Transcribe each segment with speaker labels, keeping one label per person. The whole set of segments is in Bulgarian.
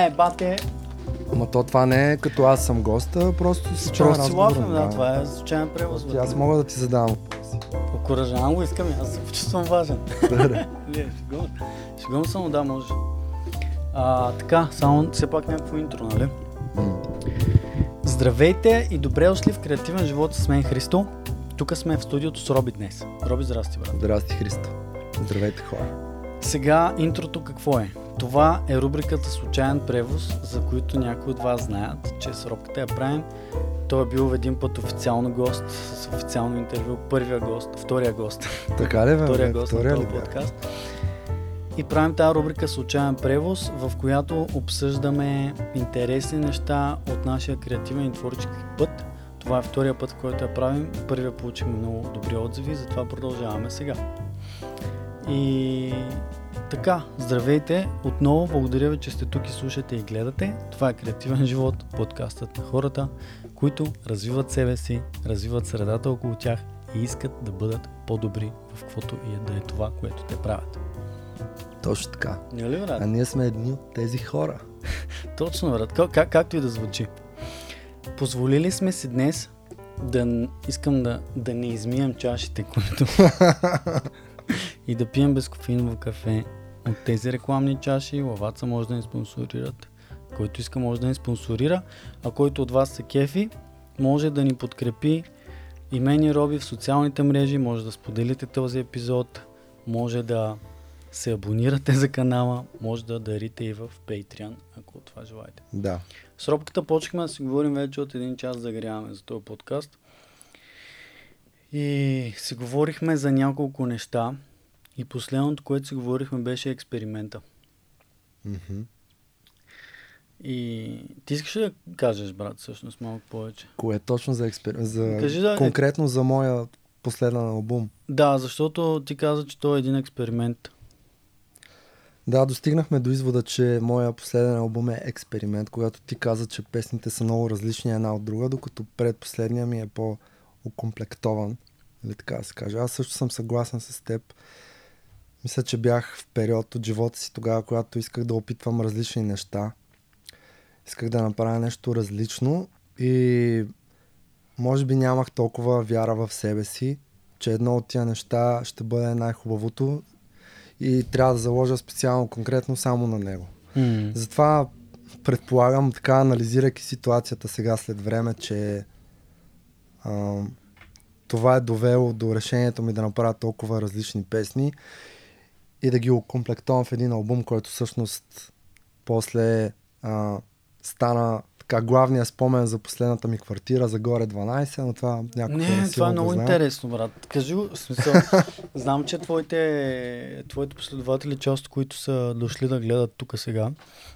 Speaker 1: Е, бате,
Speaker 2: Ама то това не е като аз съм госта, просто
Speaker 1: просто си
Speaker 2: разговор.
Speaker 1: лафим, да, това е случайен превоз.
Speaker 2: Ти Аз мога да ти задавам въпроси.
Speaker 1: Окоръжавам го, искам аз се почувствам важен.
Speaker 2: Добре.
Speaker 1: Не, шегувам. Шегувам само, да, може. А, така, само все пак някакво интро, нали?
Speaker 2: М.
Speaker 1: Здравейте и добре дошли в Креативен живот с мен Христо. Тук сме в студиото с Роби днес. Роби, здрасти, брат.
Speaker 2: Здрасти, Христо. Здравейте, хора.
Speaker 1: Сега интрото какво е? Това е рубриката Случайен превоз, за които някои от вас знаят, че с Робката я правим. Той е бил един път официално гост, с официално интервю, първия гост, втория гост,
Speaker 2: Така ли, бе?
Speaker 1: втория
Speaker 2: бе?
Speaker 1: гост на
Speaker 2: Втория
Speaker 1: този
Speaker 2: ли бях?
Speaker 1: подкаст. И правим тази рубрика Случайен превоз, в която обсъждаме интересни неща от нашия креативен и творчески път. Това е втория път, който я правим. Първия получихме много добри отзиви, затова продължаваме сега. И така, здравейте! Отново благодаря ви, че сте тук и слушате и гледате. Това е Креативен живот, подкастът на хората, които развиват себе си, развиват средата около тях и искат да бъдат по-добри в каквото и е да е това, което те правят.
Speaker 2: Точно така.
Speaker 1: Не ли, брат?
Speaker 2: А ние сме едни от тези хора.
Speaker 1: Точно, брат. Как, как, както и да звучи. Позволили сме си днес да искам да, да не измием чашите, които и да пием безкофеиново кафе от тези рекламни чаши. Лаваца може да ни спонсорират. Който иска може да ни спонсорира, а който от вас се кефи, може да ни подкрепи и мен и Роби в социалните мрежи, може да споделите този епизод, може да се абонирате за канала, може да дарите и в Patreon, ако това желаете.
Speaker 2: Да.
Speaker 1: С Робката почнахме да си говорим вече от един час загряваме за този подкаст. И си говорихме за няколко неща. И последното, което си говорихме, беше експеримента.
Speaker 2: Мгм.
Speaker 1: И ти искаш ли да кажеш, брат, всъщност малко повече?
Speaker 2: Кое е точно за експеримент? За...
Speaker 1: Кажи да-
Speaker 2: Конкретно за моя последен албум.
Speaker 1: Да, защото ти каза, че той е един експеримент.
Speaker 2: Да, достигнахме до извода, че моя последен албум е експеримент, когато ти каза, че песните са много различни една от друга, докато предпоследния ми е по-окомплектован. Или така да се каже. Аз също съм съгласен с теб. Мисля, че бях в период от живота си тогава, когато исках да опитвам различни неща. Исках да направя нещо различно и може би нямах толкова вяра в себе си, че едно от тия неща ще бъде най-хубавото и трябва да заложа специално конкретно само на него.
Speaker 1: М.
Speaker 2: Затова предполагам, така анализирайки ситуацията сега след време, че това е довело до решението ми да направя толкова различни песни и да ги окомплектувам в един албум, който всъщност после а, стана така главния спомен за последната ми квартира за горе 12, но това някой
Speaker 1: Не, това е много интересно, брат. Кажи в смисъл, знам, че твоите, твоите последователи, част които са дошли да гледат тук сега,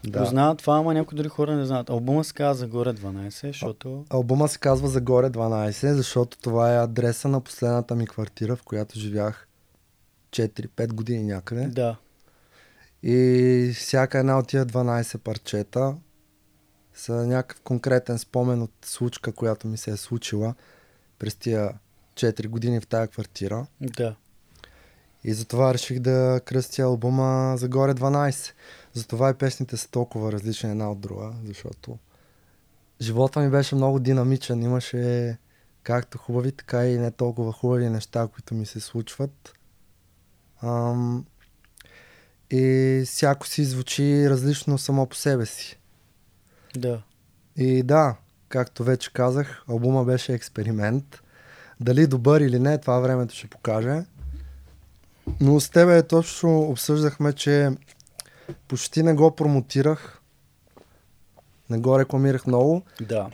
Speaker 2: Да.
Speaker 1: го знаят това, ама някои други хора не знаят. Албума се казва Горе 12, защото...
Speaker 2: Албума се казва Загоре 12, защото това е адреса на последната ми квартира, в която живях 4-5 години някъде.
Speaker 1: Да.
Speaker 2: И всяка една от тия 12 парчета са някакъв конкретен спомен от случка, която ми се е случила през тия 4 години в тая квартира.
Speaker 1: Да.
Speaker 2: И затова реших да кръстя албума Загоре 12. Затова и песните са толкова различни една от друга, защото живота ми беше много динамичен. Имаше както хубави, така и не толкова хубави неща, които ми се случват. Ам, и всяко си звучи различно само по себе си.
Speaker 1: Да.
Speaker 2: И да, както вече казах, албума беше експеримент. Дали добър или не, това времето ще покаже. Но с тебе точно обсъждахме, че почти не го промотирах. Не го рекламирах много.
Speaker 1: Да.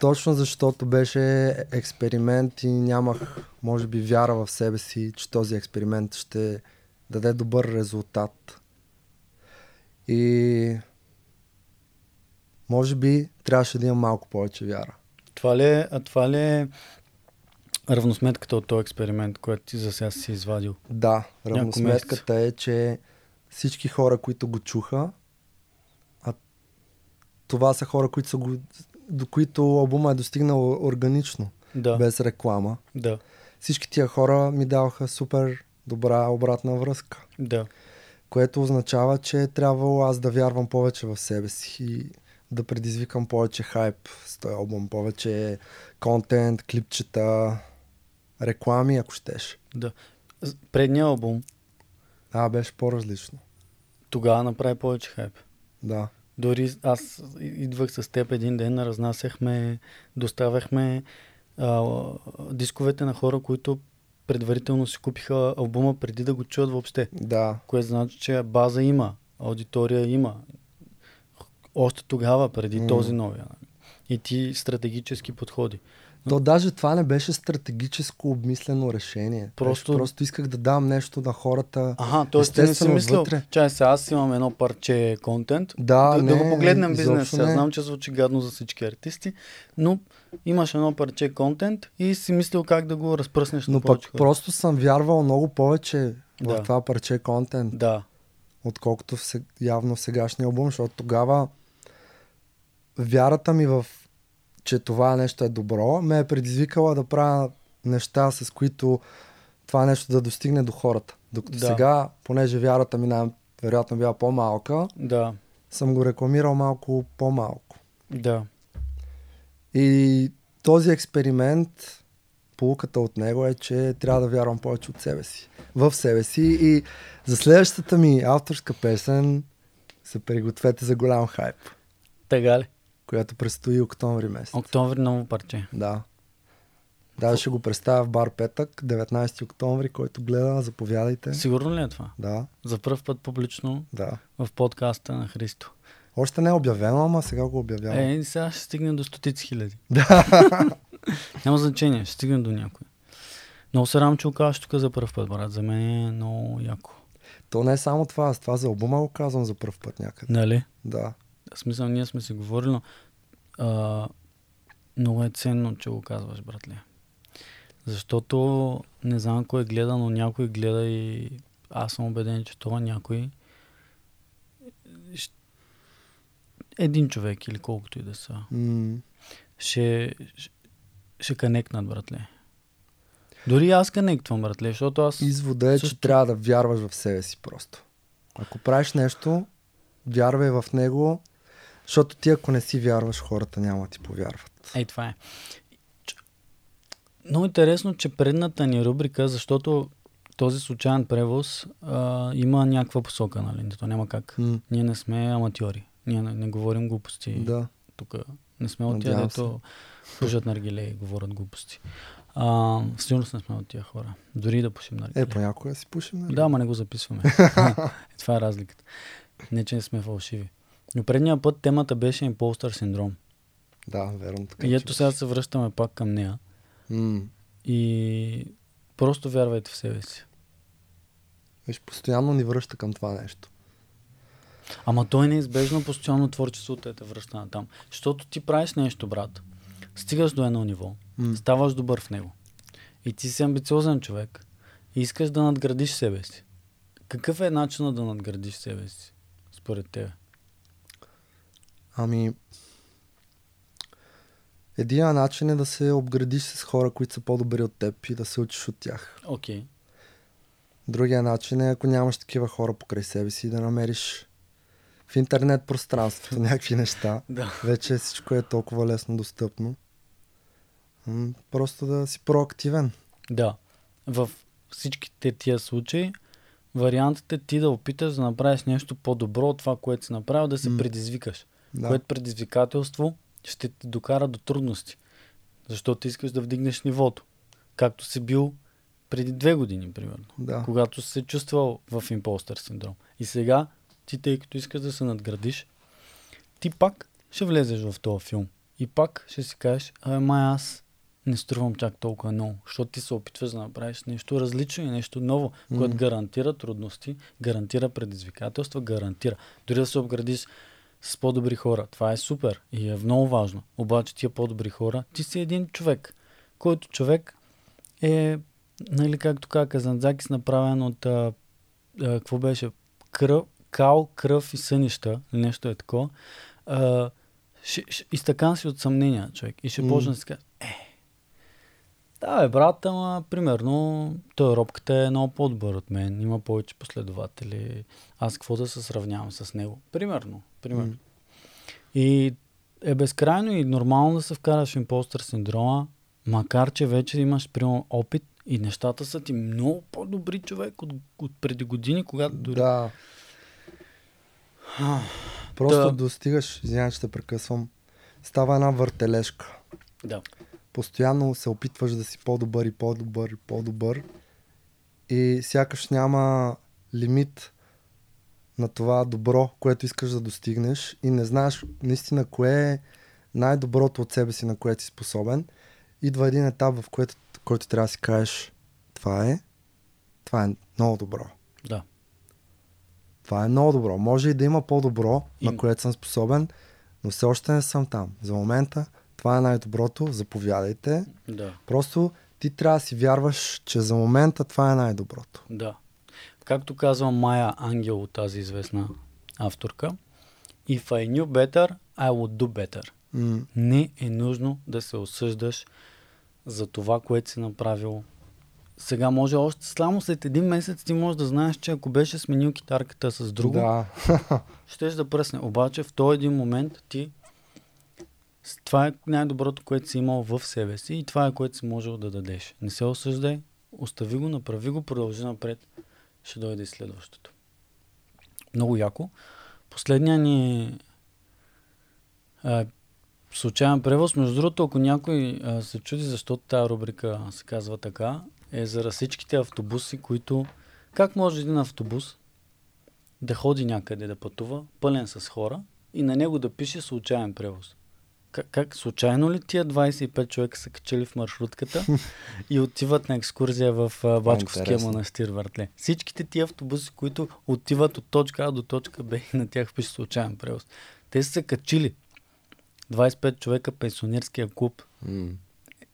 Speaker 2: Точно защото беше експеримент и нямах, може би, вяра в себе си, че този експеримент ще даде добър резултат. И може би трябваше да имам малко повече вяра.
Speaker 1: Това ли е, а това ли е равносметката от този експеримент, който ти за сега си извадил?
Speaker 2: Да, равносметката е, че всички хора, които го чуха, а това са хора, които са го, до които албума е достигнал органично,
Speaker 1: Да.
Speaker 2: без реклама.
Speaker 1: Да.
Speaker 2: Всички тия хора ми даваха супер добра обратна връзка.
Speaker 1: Да.
Speaker 2: Което означава, че е трябвало аз да вярвам повече в себе си и да предизвикам повече хайп с този албум, повече контент, клипчета, реклами, ако щеш.
Speaker 1: Да. Предния албум
Speaker 2: А, беше по-различно.
Speaker 1: тогава направи повече хайп.
Speaker 2: Да.
Speaker 1: Дори аз идвах с теб един ден, разнасяхме, доставяхме а, дисковете на хора, които предварително си купиха албума преди да го чуят въобще.
Speaker 2: Да.
Speaker 1: Което значи, че база има, аудитория има. Още тогава, преди
Speaker 2: М.
Speaker 1: този новия. нали. И ти стратегически подходи.
Speaker 2: То даже това не беше стратегическо обмислено решение.
Speaker 1: Просто-
Speaker 2: Беше, просто исках да дам нещо на хората.
Speaker 1: Ага, т.е. ти не си мислил,
Speaker 2: вътре.
Speaker 1: чай сега аз имам едно парче контент,
Speaker 2: Да,
Speaker 1: да,
Speaker 2: не,
Speaker 1: да го погледнем
Speaker 2: изобщо
Speaker 1: бизнес. Аз знам, че звучи гадно за всички артисти, но имаш едно парче контент и си мислил как да го разпръснеш
Speaker 2: Но
Speaker 1: на
Speaker 2: пък
Speaker 1: хора.
Speaker 2: просто съм вярвал много повече
Speaker 1: Да.
Speaker 2: в това парче контент,
Speaker 1: Да,
Speaker 2: отколкото в, сег- явно в сегашния албум, защото тогава вярата ми в че това нещо е добро, ме е предизвикала да правя неща, с които това нещо да достигне до хората. Докато
Speaker 1: Да.
Speaker 2: сега, понеже вярата ми най-вероятно била по-малка,
Speaker 1: да,
Speaker 2: съм го рекламирал малко по-малко.
Speaker 1: да.
Speaker 2: И този експеримент, полуката от него е, че трябва да вярвам повече от себе си. В себе си. И за следващата ми авторска песен се пригответе за голям хайп,
Speaker 1: Тега ли?
Speaker 2: Която предстои октомври месец.
Speaker 1: Октомври ново парче.
Speaker 2: Да. Да, ще го представя в бар Петък, 19 октомври, който гледа, заповядайте.
Speaker 1: Сигурно ли е това?
Speaker 2: Да,
Speaker 1: За първ път публично
Speaker 2: да.
Speaker 1: в подкаста на Христо.
Speaker 2: Още не е обявено, ама сега го обявявам.
Speaker 1: Е, сега ще стигне до стотици хиляди.
Speaker 2: Да.
Speaker 1: Няма значение, ще стигне до някой. Много се радвам, че го казваш тук за първ път, брат. За мен е много яко.
Speaker 2: То не е само това, аз това за албума го казвам за първ път някъде.
Speaker 1: Нали?
Speaker 2: Да.
Speaker 1: В смисъл, ние сме си говорили, но а, много е ценно, че го казваш, братле. Защото не знам кой гледа, но някой гледа и аз съм убеден, че това някой един човек или колкото и да са, ще, ще, ще канекнат, братле. Дори аз канектвам, братле, защото аз...
Speaker 2: Извода е,
Speaker 1: Също-
Speaker 2: че трябва да вярваш в себе си просто. Ако правиш нещо, вярвай в него, защото ти ако не си вярваш, хората няма да ти повярват.
Speaker 1: Ей, това е. Много интересно, че предната ни рубрика, защото този случайен превоз а, има някаква посока, нали? То няма как.
Speaker 2: М,
Speaker 1: Ние не сме аматьори. Ние не, не говорим глупости.
Speaker 2: да.
Speaker 1: Тук не сме от
Speaker 2: Надявам
Speaker 1: дето пушат наргиле и говорят глупости. А, сигурно не сме от тия хора. Дори да пушим наргиле.
Speaker 2: Е, понякога си пушим, нали?
Speaker 1: Да, ама не го записваме. е, това е разликата. Не, че не сме фалшиви. Но предния път темата беше импостър синдром.
Speaker 2: Да, верно така.
Speaker 1: И
Speaker 2: че
Speaker 1: ето сега се връщаме пак към нея.
Speaker 2: М,
Speaker 1: И просто вярвайте в себе си.
Speaker 2: Виж, постоянно ни връща към това нещо.
Speaker 1: Ама той неизбежно постоянно творчеството е те връща на там. Защото ти правиш нещо, брат. Стигаш до едно ниво.
Speaker 2: М,
Speaker 1: Ставаш добър в него. И ти си амбициозен човек. И искаш да надградиш себе си. Какъв е начинът да надградиш себе си? Според тебе.
Speaker 2: Ами, един начин е да се обградиш с хора, които са по-добри от теб и да се учиш от тях.
Speaker 1: Окей.
Speaker 2: Другия начин е, ако нямаш такива хора покрай себе си, да намериш в интернет пространството някакви неща.
Speaker 1: Да.
Speaker 2: Вече всичко е толкова лесно достъпно. Просто да си проактивен.
Speaker 1: Да. В всичките тия случаи вариантът е ти да опиташ да направиш нещо по-добро от това, което си направил, да се
Speaker 2: М.
Speaker 1: предизвикаш.
Speaker 2: Да.
Speaker 1: което предизвикателство ще те докара до трудности. Защото искаш да вдигнеш нивото. Както си бил преди две години, примерно.
Speaker 2: да.
Speaker 1: Когато се чувствал в импостър синдром. И сега, ти тъй като искаш да се надградиш, ти пак ще влезеш в този филм. И пак ще си кажеш, абе май аз не струвам чак толкова много. Защото ти се опитваш да направиш нещо различно и нещо ново,
Speaker 2: М.
Speaker 1: което гарантира трудности, гарантира предизвикателства, гарантира. Дори да се обградиш с по-добри хора. Това е супер и е много важно. Обаче тия по-добри хора, ти си един човек, който човек е, нали, както каза Казанзакис, направен от, а, а, какво беше, кръв, кал, кръв и сънища, нещо е такова. А, ще, ще, изтъкан си от съмнения, човек. И ще
Speaker 2: М.
Speaker 1: почне да си каже, е, Да, бе, брат, ама примерно той робката е много по-добър от мен, има повече последователи. Аз какво да се сравнявам с него? Примерно, примерно.
Speaker 2: М.
Speaker 1: И е безкрайно и нормално да се вкараш в импостър синдрома, макар че вече имаш примерно опит и нещата са ти много по-добри човек от, от преди години, когато дори...
Speaker 2: Да. Просто
Speaker 1: Да.
Speaker 2: достигаш, извинявай, че те прекъсвам, става една въртележка.
Speaker 1: да.
Speaker 2: Постоянно се опитваш да си по-добър и по-добър и по-добър и сякаш няма лимит на това добро, което искаш да достигнеш и не знаеш наистина кое е най-доброто от себе си, на което си способен. Идва един етап, в което, който трябва да си кажеш това е, това е много добро.
Speaker 1: Да.
Speaker 2: Това е много добро. Може и да има по-добро,
Speaker 1: Има.
Speaker 2: на което съм способен, но все още не съм там. За момента това е най-доброто, заповядайте.
Speaker 1: Да.
Speaker 2: Просто ти трябва да си вярваш, че за момента това е най-доброто.
Speaker 1: Да. Както казва Майя Ангел от тази известна авторка, If I knew better, I would do better.
Speaker 2: М-
Speaker 1: Не е нужно да се осъждаш за това, което си направил. Сега може още само след един месец ти можеш да знаеш, че ако беше сменил китарката с друго,
Speaker 2: Да.
Speaker 1: щеш да пръсне. Обаче в този един момент ти това е най-доброто, което си имал в себе си и това е което си можел да дадеш. Не се осъждай, остави го, направи го, продължи напред. Ще дойде и следващото. Много яко. Последния ни а, случайен превоз. Между другото, ако някой а, се чуди защо тази рубрика се казва така, е за всичките автобуси, които... Как може един автобус да ходи някъде да пътува, пълен с хора и на него да пише случайен превоз. Как, как случайно ли тия 25 човека са качели в маршрутката и отиват на екскурзия в Бачковския манастир, въртле? Всичките тия автобуси, които отиват от точка А до точка Б и на тях пише случайен превоз. Те са се качили. 25 човека пенсионерския клуб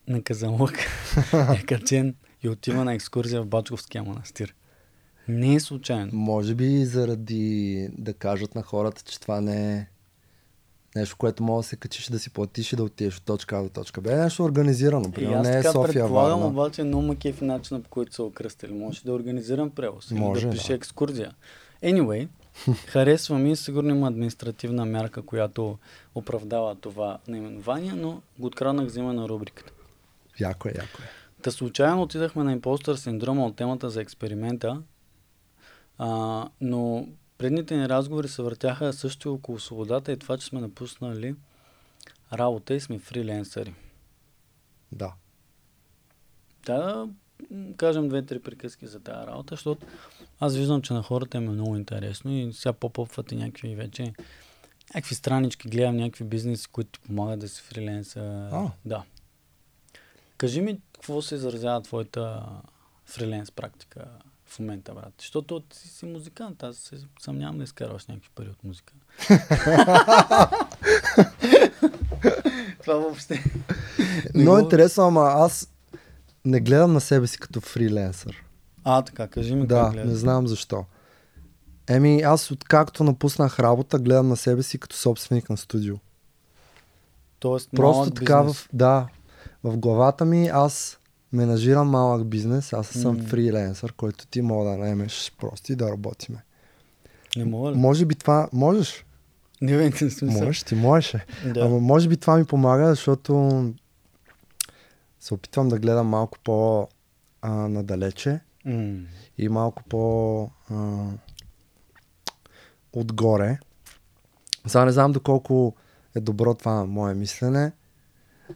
Speaker 1: на Казанлък е качен и отива на екскурзия в Бачковския манастир. Не е случайно.
Speaker 2: Може би заради да кажат на хората, че това не е нещо, което може да се качиш да си платиш и да отидеш от точка А до точка Б. Е нещо организирано. Примерно не е София,
Speaker 1: предполагам,
Speaker 2: Варна.
Speaker 1: обаче много ма кефи начина по който са окръстили. Може да организирам превоз
Speaker 2: Може,
Speaker 1: да пише
Speaker 2: да.
Speaker 1: екскурзия. Anyway, харесва ми, сигурно има административна мярка, която оправдава това наименование, но го откраднах за име на рубриката.
Speaker 2: Яко е, яко е.
Speaker 1: Та случайно отидахме на импостър синдрома от темата за експеримента, а, но предните ни разговори се въртяха също и около свободата и това, че сме напуснали работа и сме фриленсъри.
Speaker 2: Да.
Speaker 1: Да, кажем две-три приказки за тази работа, защото аз виждам, че на хората им е много интересно и сега попъпват и някакви вече някакви странички, гледам някакви бизнеси, които ти помагат да си фриленса.
Speaker 2: А.
Speaker 1: Да. Кажи ми, какво се изразява твоята фриленс практика в момента, брат? Защото ти си музикант, аз се съмнявам да изкарваш някакви пари от музика. Това въобще.
Speaker 2: Много
Speaker 1: го-
Speaker 2: интересно, ама аз не гледам на себе си като фриленсър.
Speaker 1: А, така, кажи ми
Speaker 2: Да, не знам защо. Еми, аз откакто напуснах работа, гледам на себе си като собственик на студио.
Speaker 1: Тоест,
Speaker 2: Просто така,
Speaker 1: бизнес.
Speaker 2: в, да, в главата ми аз менажирам малък бизнес, аз съм
Speaker 1: М.
Speaker 2: фриленсър, който ти мога да наемеш просто и да работиме.
Speaker 1: Не мога ли?
Speaker 2: Може би това, можеш,
Speaker 1: Не бе, не смисъл.
Speaker 2: можеш, ти можеш.
Speaker 1: Да.
Speaker 2: Ама може би това ми помага, защото се опитвам да гледам малко по а, надалече
Speaker 1: М.
Speaker 2: и малко по а, отгоре. Сега не знам доколко е добро това мое мислене.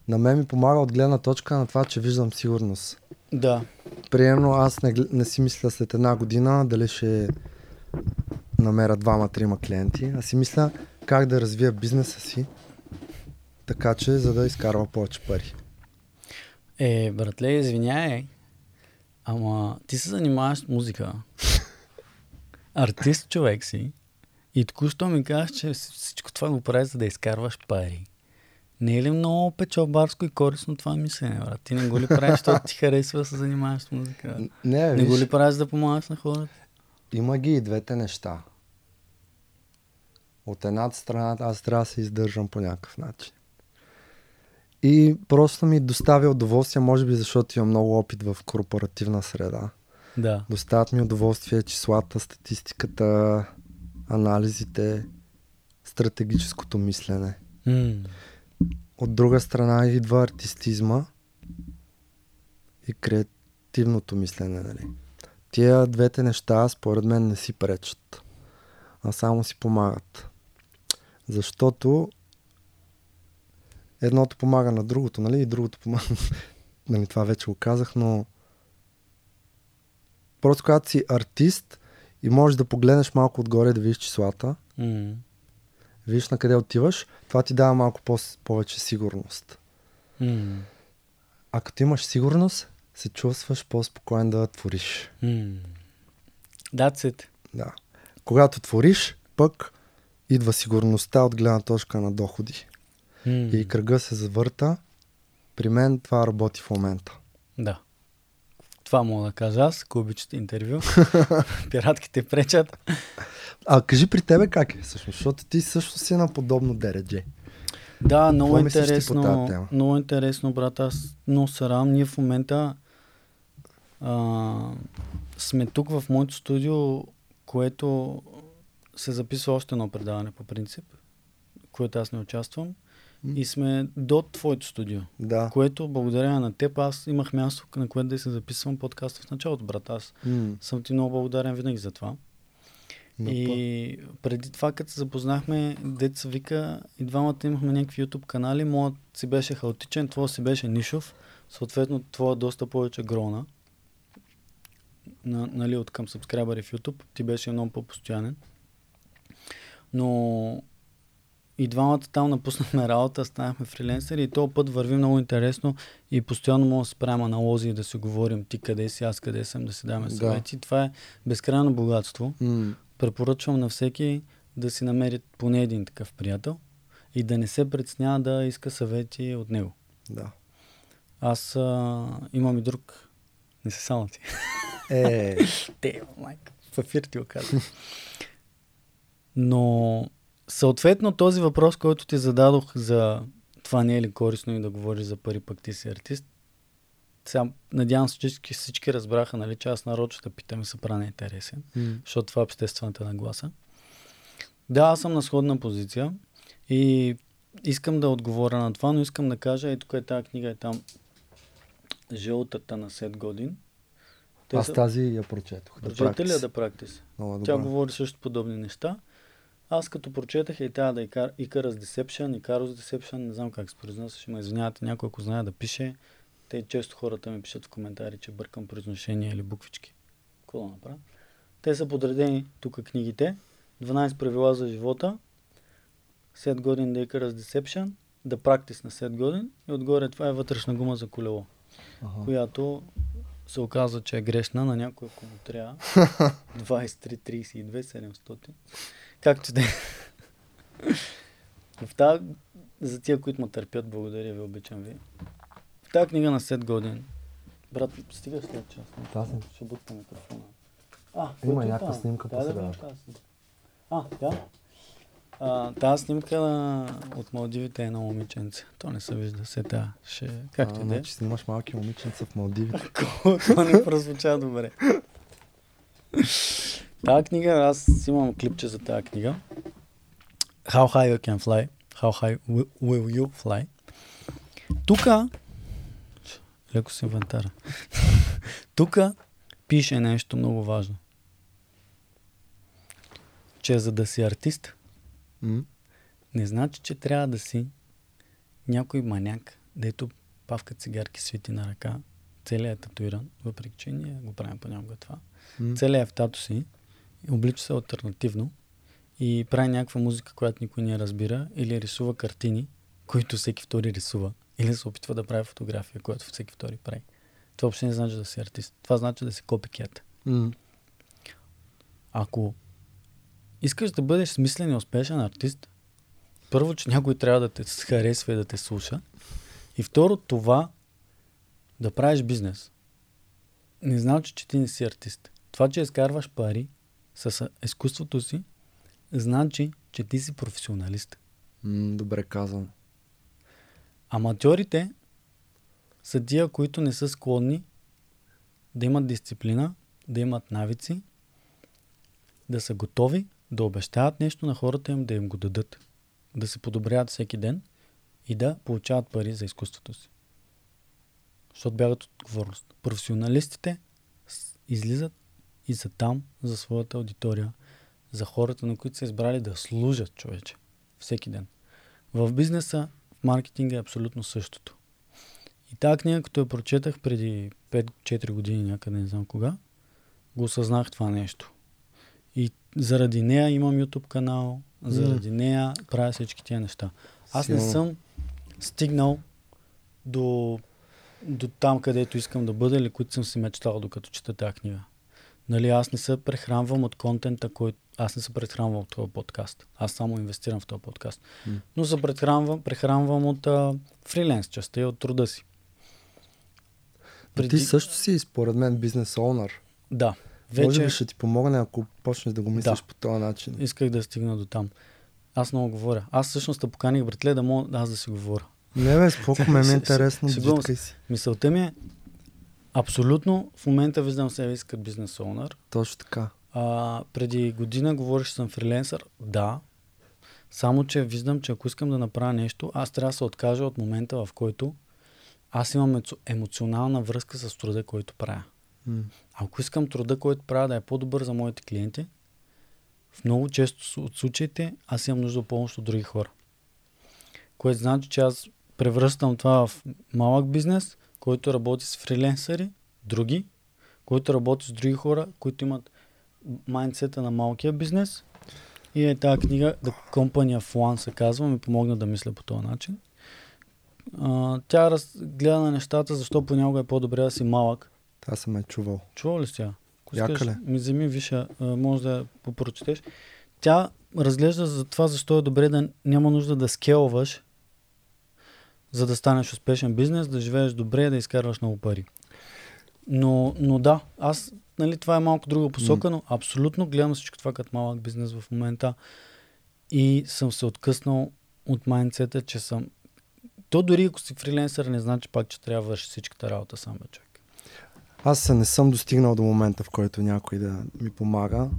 Speaker 2: На мен ми помага от гледна точка на това, че виждам сигурност.
Speaker 1: Да.
Speaker 2: Примерно аз не, не си мисля след една година дали ще намеря двама-трима клиенти, а си мисля как да развия бизнеса си, така че за да изкарва повече пари.
Speaker 1: Е, братле, извиняй, ама ти се занимаваш с музика. Артист човек си. И току-що ми казваш, че всичко това го правиш, за да изкарваш пари. Не е ли много печалбарско и корисно това мислене, брат? Ти не го ли правиш, защото ти харесва да се занимаваш с музика?
Speaker 2: Не,
Speaker 1: Не го ли правиш да помагаш на хората?
Speaker 2: има ги и двете неща. От едната страна аз трябва да се издържам по някакъв начин. И просто ми доставя удоволствие, може би защото имам много опит в корпоративна среда.
Speaker 1: Да.
Speaker 2: Доставят ми удоволствие числата, статистиката, анализите, стратегическото мислене.
Speaker 1: М.
Speaker 2: От друга страна идва артистизма и креативното мислене. Нали? Тия двете неща, според мен, не си пречат, а само си помагат. Защото едното помага на другото, нали? И другото помага. нали, това вече го казах, но просто когато си артист и можеш да погледнеш малко отгоре да видиш числата,
Speaker 1: М.
Speaker 2: видиш на къде отиваш, това ти дава малко по- повече сигурност.
Speaker 1: М.
Speaker 2: А като имаш сигурност, се чувстваш по-спокоен да твориш.
Speaker 1: М. That's it.
Speaker 2: Да. Когато твориш, пък идва сигурността от гледна точка на доходи.
Speaker 1: М.
Speaker 2: И кръга се завърта. При мен това работи в момента.
Speaker 1: Да. Това мога да кажа аз, ако обичате интервю. Пиратките пречат.
Speaker 2: А кажи при тебе как е всъщност, защото ти също си на подобно дередже.
Speaker 1: Да, много
Speaker 2: Какво
Speaker 1: интересно. Много интересно, брат. Аз много се радвам. Ние в момента а, сме тук в моето студио, което се записва още едно предаване по принцип, което аз не участвам. И сме до твоето студио,
Speaker 2: Да.
Speaker 1: което благодарение на теб аз имах място, на което да се записвам подкаста в началото, брат. Аз
Speaker 2: М,
Speaker 1: съм ти много благодарен винаги за това.
Speaker 2: Напълно.
Speaker 1: И преди това, като се запознахме, деца вика, и двамата имахме някакви YouTube канали. Моят си беше хаотичен, твоя си беше нишов. Съответно, твоя доста повече грона. На, нали, от към сабскрайбъри в YouTube. Ти беше много по-постоянен. Но и двамата там напуснахме работа, станахме фриленсери и този път върви много интересно и постоянно може да се правим аналози и да си говорим ти къде си, аз къде съм, да си даваме
Speaker 2: Да.
Speaker 1: съвети. Това е безкрайно богатство
Speaker 2: М,
Speaker 1: препоръчвам на всеки да си намери поне един такъв приятел и да не се предснява да иска съвети от него.
Speaker 2: да.
Speaker 1: Аз а, имам и друг. Не се само ти.
Speaker 2: Е,
Speaker 1: Те, майка. В ефир ти го казвам. Но съответно този въпрос, който ти зададох за това не е ли корисно и да говориш за пари, пък ти си артист, сега надявам се, че всички, всички разбраха, нали, че аз нарочно да питам и се правя интересен.
Speaker 2: м,
Speaker 1: защото това е обществената нагласа. Да, аз съм на сходна позиция и искам да отговоря на това, но искам да кажа, ето тук е тази книга, е там Жълтата на Сет годин. Те
Speaker 2: аз
Speaker 1: са-
Speaker 2: тази я прочетох. Да
Speaker 1: Прочете ли я да практис?
Speaker 2: Много
Speaker 1: Тя говори също подобни неща. Аз като прочетах и тя да Икар, Икарас Deception, Икарус Deception, не знам как се произнася, ще ме извинявате някой, ако знае да пише. Те често хората ми пишат в коментари, че бъркам произношение или буквички. Какво да направя? Те са подредени тук книгите. 12 правила за живота, 7 годин Икарас Deception, да практис на 7 годин и отгоре това е вътрешна гума за колело,
Speaker 2: Ага.
Speaker 1: която се оказва, че е грешна на някой, ако му трябва. 23, 32, 700. Както да е. В тази, за тия, които ме търпят, благодаря ви, обичам ви. Тази книга на 7 години. Брат, стигаш след час.
Speaker 2: Тази.
Speaker 1: Ще бутна микрофона. А,
Speaker 2: Има някаква снимка
Speaker 1: да
Speaker 2: по
Speaker 1: снимка. А, да. А, тази снимка на... от Малдивите е на момиченце. То не се вижда се та. Ще... Както
Speaker 2: а,
Speaker 1: и да е.
Speaker 2: значи снимаш малки момиченца в Малдивите.
Speaker 1: Това не прозвуча добре. Тази книга, аз имам клипче за тази книга. How high you can fly. How high will, will you fly. Тука, леко с инвентара. Тука пише нещо много важно. Че за да си артист,
Speaker 2: М,
Speaker 1: не значи, че трябва да си някой маняк, дето павка цигарки свети на ръка, целият е татуиран, въпреки че ние го правим понякога това.
Speaker 2: м.
Speaker 1: Целият е в тато си, облича се альтернативно и прави някаква музика, която никой не разбира, или рисува картини, които всеки втори рисува, или се опитва да прави фотография, която всеки втори прави. Това въобще не значи да си артист. Това значи да си копикет.
Speaker 2: М,
Speaker 1: Ако искаш да бъдеш смислен и успешен артист, първо, че някой трябва да те харесва и да те слуша. И второ, това да правиш бизнес. Не значи, че ти не си артист. Това, че изкарваш пари с изкуството си, значи, че ти си професионалист.
Speaker 2: м, добре казвам.
Speaker 1: Аматьорите са тия, които не са склонни да имат дисциплина, да имат навици, да са готови да обещават нещо на хората им, да им го дадат, да се подобряват всеки ден и да получават пари за изкуството си. Защото бягат от отговорност. Професионалистите излизат и са там за своята аудитория, за хората, на които са избрали да служат човече. Всеки ден. В бизнеса, маркетинга е абсолютно същото. И тази книга, като я прочетах преди 5-4 години някъде, не знам кога, го осъзнах това нещо. И заради нея имам YouTube канал, заради нея правя всички тия неща. Аз не
Speaker 2: Силно.
Speaker 1: съм стигнал до, до там, където искам да бъда или които съм си мечтал, докато чета тази книга. Нали, аз не се прехранвам от контента, който... Аз не се прехранвам от този подкаст. Аз само инвестирам в този подкаст.
Speaker 2: М.
Speaker 1: Но се прехранвам, прехранвам от а, фриленс частта и от труда си.
Speaker 2: Преди... Ти също си, според мен, бизнес оунър.
Speaker 1: Да.
Speaker 2: Вече... Може би ще ти помогне, ако почнеш да го мислиш
Speaker 1: Да.
Speaker 2: по този начин.
Speaker 1: исках да стигна до там. Аз много говоря. Аз всъщност те поканих, братле, да мога аз да си говоря.
Speaker 2: Не бе, споко ме е интересно. си.
Speaker 1: Мисълта ми е, абсолютно в момента виждам себе си като бизнес оунър.
Speaker 2: Точно така.
Speaker 1: А, преди година говориш, че съм фриленсър. Да. Само, че виждам, че ако искам да направя нещо, аз трябва да се откажа от момента, в който аз имам емоционална връзка с труда, който правя.
Speaker 2: М.
Speaker 1: Ако искам труда, който правя да е по-добър за моите клиенти, в много често от случаите аз имам нужда от помощ от други хора. Което значи, че аз превръщам това в малък бизнес, който работи с фриленсъри, други, който работи с други хора, които имат майндсета на малкия бизнес. И е тази книга The Company of One се казва, ми помогна да мисля по този начин. А, тя раз, гледа на нещата, защо понякога е по-добре да си малък,
Speaker 2: Това съм е чувал.
Speaker 1: Чува ли си я?
Speaker 2: Яка
Speaker 1: искаш, ми вземи, виша, може да я попрочетеш. Тя разглежда за това, защо е добре да няма нужда да скелваш, за да станеш успешен бизнес, да живееш добре, да изкарваш много пари. Но, но да, аз, нали, това е малко друга посока, но абсолютно гледам всичко това като малък бизнес в момента и съм се откъснал от майндсета, че съм... То дори ако си фриленсър, не значи пак, че трябва да върши всичката работа сам, бе, човек.
Speaker 2: Аз не съм достигнал до момента, в който някой да ми помага.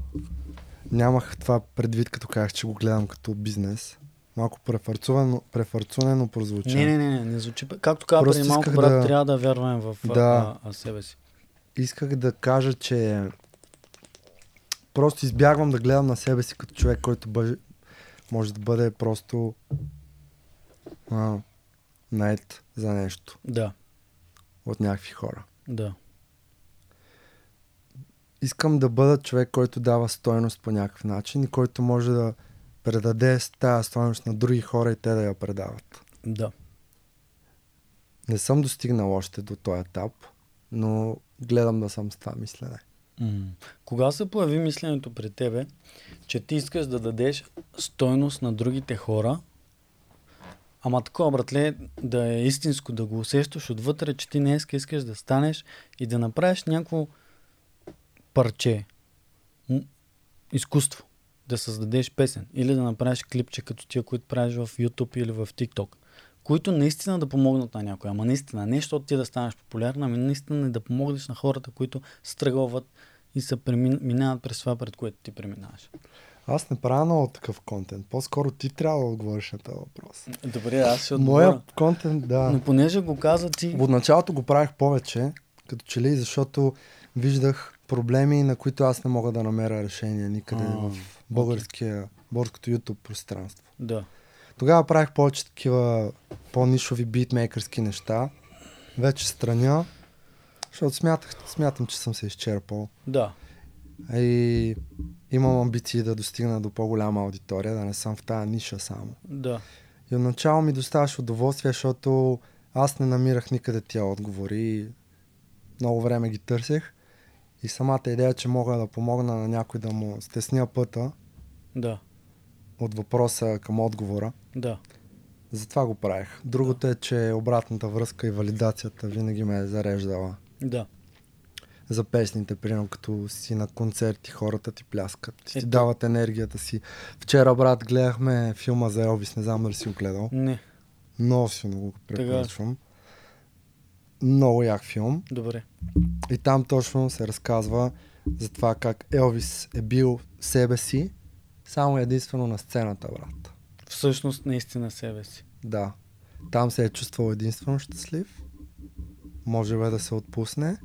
Speaker 2: Нямах това предвид, като казах, че го гледам като бизнес. Малко префарцувано, префарцунено прозвуча.
Speaker 1: Не, не, не, не, не звучи. Както каза преди малко, брат,
Speaker 2: да-
Speaker 1: трябва да вярваме в
Speaker 2: Да.
Speaker 1: а, а, себе си.
Speaker 2: Исках да кажа, че просто избягвам да гледам на себе си като човек, който бъде, може да бъде просто а, наед за нещо
Speaker 1: Да,
Speaker 2: от някакви хора.
Speaker 1: да.
Speaker 2: Искам да бъда човек, който дава стойност по някакъв начин и който може да предаде тази стойност на други хора и те да я предават.
Speaker 1: Да.
Speaker 2: Не съм достигнал още до този етап, но гледам да съм с това мислене.
Speaker 1: М. Кога се появи мисленето при тебе, че ти искаш да дадеш стойност на другите хора, ама такова, братле, да е истинско, да го усещаш отвътре, че ти днес искаш да станеш и да направиш някакво парче, изкуство, да създадеш песен или да направиш клипче като тия, които правиш в YouTube или в TikTok, които наистина да помогнат на някой. Ама наистина, не защото ти да станеш популярна, ами наистина да помогнеш на хората, които стръгват и се премин... минават през това, пред което ти преминаваш.
Speaker 2: Аз не правя много такъв контент. По-скоро ти трябва да отговориш на този въпрос.
Speaker 1: Добре, аз ще отговоря.
Speaker 2: Моя контент, да.
Speaker 1: Но понеже го каза ти...
Speaker 2: От началото го правих повече, като че ли, защото виждах проблеми, на които аз не мога да намеря решение никъде
Speaker 1: А,
Speaker 2: в българския, българското YouTube пространство.
Speaker 1: Да.
Speaker 2: Тогава правих повече такива по-нишови битмейкърски неща. Вече страня, защото смятах, смятам, че съм се изчерпал.
Speaker 1: Да.
Speaker 2: И имам амбиции да достигна до по-голяма аудитория, да не съм в тази ниша само.
Speaker 1: Да.
Speaker 2: И отначало ми доставаш удоволствие, защото аз не намирах никъде тия отговори. Много време ги търсех. И самата идея, че мога да помогна на някой да му стесня пътя
Speaker 1: Да.
Speaker 2: от въпроса към отговора,
Speaker 1: Да.
Speaker 2: затова го правих. Другото е, че обратната връзка и валидацията винаги ме е зареждала.
Speaker 1: Да.
Speaker 2: За песните, примерно като си на концерти, хората ти пляскат, ти, ти
Speaker 1: Ето.
Speaker 2: дават енергията си. Вчера, брат, гледахме филма за Елвис, не знам дали си го гледал.
Speaker 1: Не.
Speaker 2: Много силно го препоръчвам. Много як филм.
Speaker 1: Добре.
Speaker 2: И там точно се разказва за това как Елвис е бил себе си, само единствено на сцената, брат.
Speaker 1: Всъщност наистина себе си.
Speaker 2: Да. Там се е чувствал единствено щастлив. Може бе да се отпусне.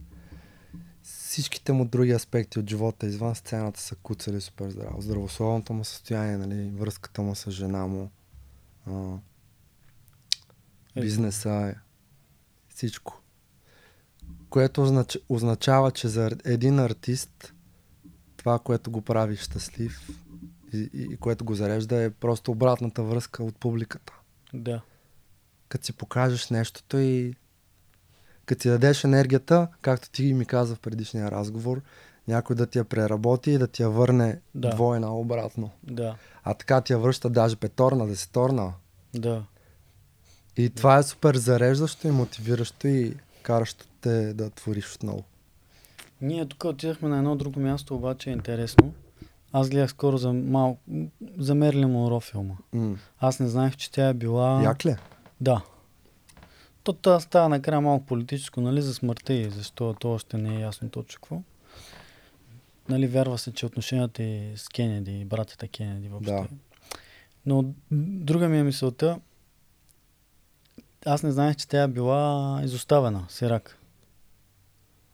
Speaker 2: Всичките му други аспекти от живота извън сцената са куцали супер здраво. Здравословното му състояние, нали, връзката му с жена му, а, бизнеса, всичко. Което означ... означава, че за един артист това, което го прави щастлив и, и, и което го зарежда е просто обратната връзка от публиката.
Speaker 1: Да.
Speaker 2: Като си покажеш нещото и като ти дадеш енергията, както ти ми каза в предишния разговор, някой да ти я преработи и да ти я върне
Speaker 1: Да.
Speaker 2: двойна обратно.
Speaker 1: Да.
Speaker 2: А така ти я връща даже петорна, десеторна.
Speaker 1: Да.
Speaker 2: И това е супер зареждащо и мотивиращо и каращо те да твориш отново.
Speaker 1: Ние тук отидахме на едно друго място, обаче е интересно. Аз гледах скоро за малко, за Мерлин Монро филма.
Speaker 2: М.
Speaker 1: Аз не знаех, че тя е била...
Speaker 2: Як ли?
Speaker 1: Да. То това става накрая малко политическо, нали, за смъртта и защо то още не е ясно точно какво. Нали, вярва се, че отношенията и с Кенеди и братята Кенеди въобще.
Speaker 2: Да.
Speaker 1: Но друга ми е мисълта, аз не знаех, че тя била изоставена, Сирак.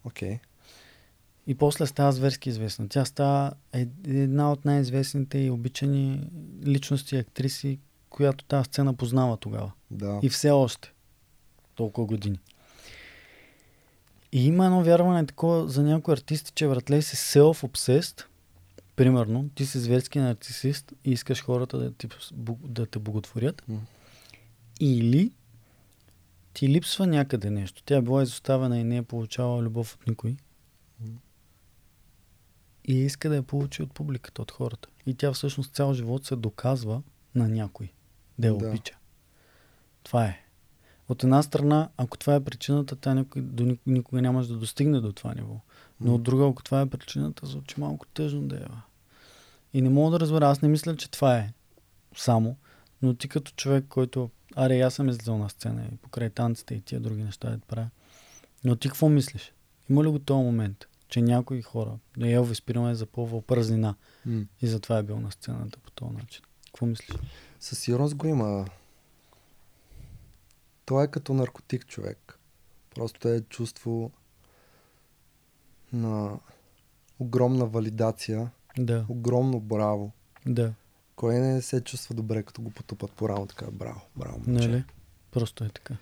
Speaker 2: Окей.
Speaker 1: И после става зверски известна. Тя става е- една от най-известните и обичани личности и актриси, която тази сцена познава тогава.
Speaker 2: Да.
Speaker 1: И все още. Толкова години. И има едно вярване такова за някои артисти, че вратле си self-obsessed. Примерно, ти си зверски нарцисист и искаш хората да, ти, да те боготворят.
Speaker 2: М.
Speaker 1: Или ти липсва някъде нещо. Тя е била изоставена и не е получавала любов от никой. И иска да я получи от публиката, от хората. И тя всъщност цял живот се доказва на някой да я
Speaker 2: Да.
Speaker 1: обича. Това е. От една страна, ако това е причината, тя никой, до, ник- никога нямаш да достигне до това ниво. Но от друга, ако това е причината, звучи малко тъжно да е. И не мога да разбера, аз не мисля, че това е само, но ти като човек, който... Аре, аз съм излизал на сцена и покрай танците и тия други неща да правя. Но ти какво мислиш? Има ли го този момент, че някои хора, да Елвис, примерно, е запълвал празнина
Speaker 2: М.
Speaker 1: и затова е бил на сцената по този начин? Какво мислиш?
Speaker 2: Със сигурност го има. Това е като наркотик, човек. Просто е чувство на огромна валидация,
Speaker 1: Да,
Speaker 2: огромно браво.
Speaker 1: да,
Speaker 2: Кой не се чувства добре, като го потупат по рамо, така браво, браво. момче.
Speaker 1: нали? Просто е така.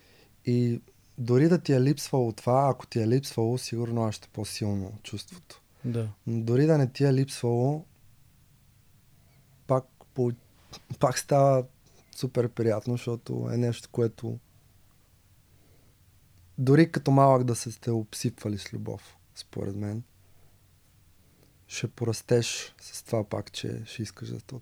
Speaker 2: И дори да ти е липсвало това, ако ти е липсвало, сигурно още по-силно чувството.
Speaker 1: Да,
Speaker 2: Но дори да не ти е липсвало, пак, по, пак става супер приятно, защото е нещо, което дори като малък да се сте обсипвали с любов, според мен, ще порастеш с това пак, че ще искаш да те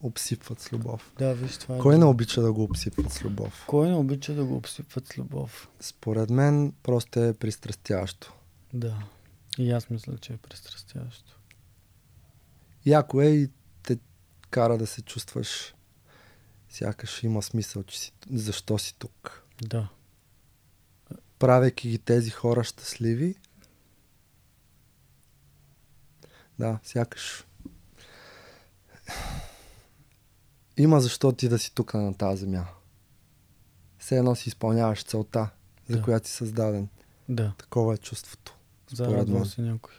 Speaker 2: обсипват с любов.
Speaker 1: да, виж, това е...
Speaker 2: Кой не обича да го обсипват с любов?
Speaker 1: Кой не обича да го обсипват с любов?
Speaker 2: Според мен просто е пристрастящо.
Speaker 1: Да. И аз мисля, че е пристрастяващо.
Speaker 2: Яко е и те кара да се чувстваш сякаш има смисъл, че си, защо си тук.
Speaker 1: Да.
Speaker 2: Правейки ги тези хора щастливи, да, сякаш има защо ти да си тук на тази земя. Все едно си изпълняваш целта, за
Speaker 1: Да.
Speaker 2: която си създаден.
Speaker 1: Да.
Speaker 2: Такова е чувството. Според
Speaker 1: Зарадва
Speaker 2: мен.
Speaker 1: се някой.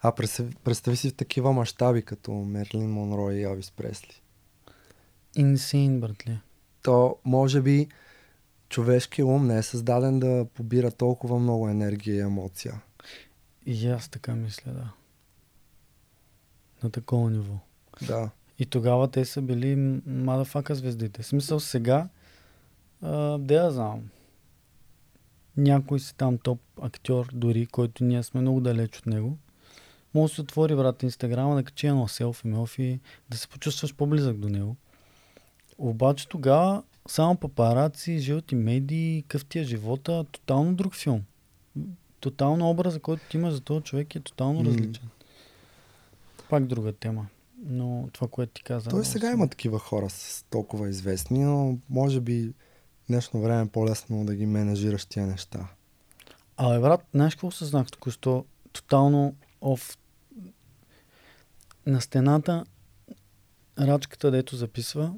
Speaker 2: А представи, представи си в такива мащаби, като Мерлин Монро и Елвис Пресли.
Speaker 1: Инсейн, братле.
Speaker 2: то може би човешкият ум не е създаден да побира толкова много енергия и емоция.
Speaker 1: И аз така мисля, да. На такова ниво.
Speaker 2: Да.
Speaker 1: И тогава те са били мадафака звездите. В смисъл сега, а, де я знам, някой си там топ актьор дори, който ние сме много далеч от него, може да се отвори брат Инстаграма, да качи едно селфи, мелфи, да се почувстваш по-близък до него. Обаче тогава само папараци, жълти медии, къв ти е живота, тотално друг филм. Тотално образа, който ти имаш за този човек е тотално различен. Пак друга тема. Но това, което ти каза.
Speaker 2: Той
Speaker 1: много
Speaker 2: сега има такива хора с толкова известни, но може би днешно време е по-лесно да ги менажираш тия неща.
Speaker 1: Абе, брат, знаеш какво осъзнах току-що? Тотално оф... На стената рачката, дето записва,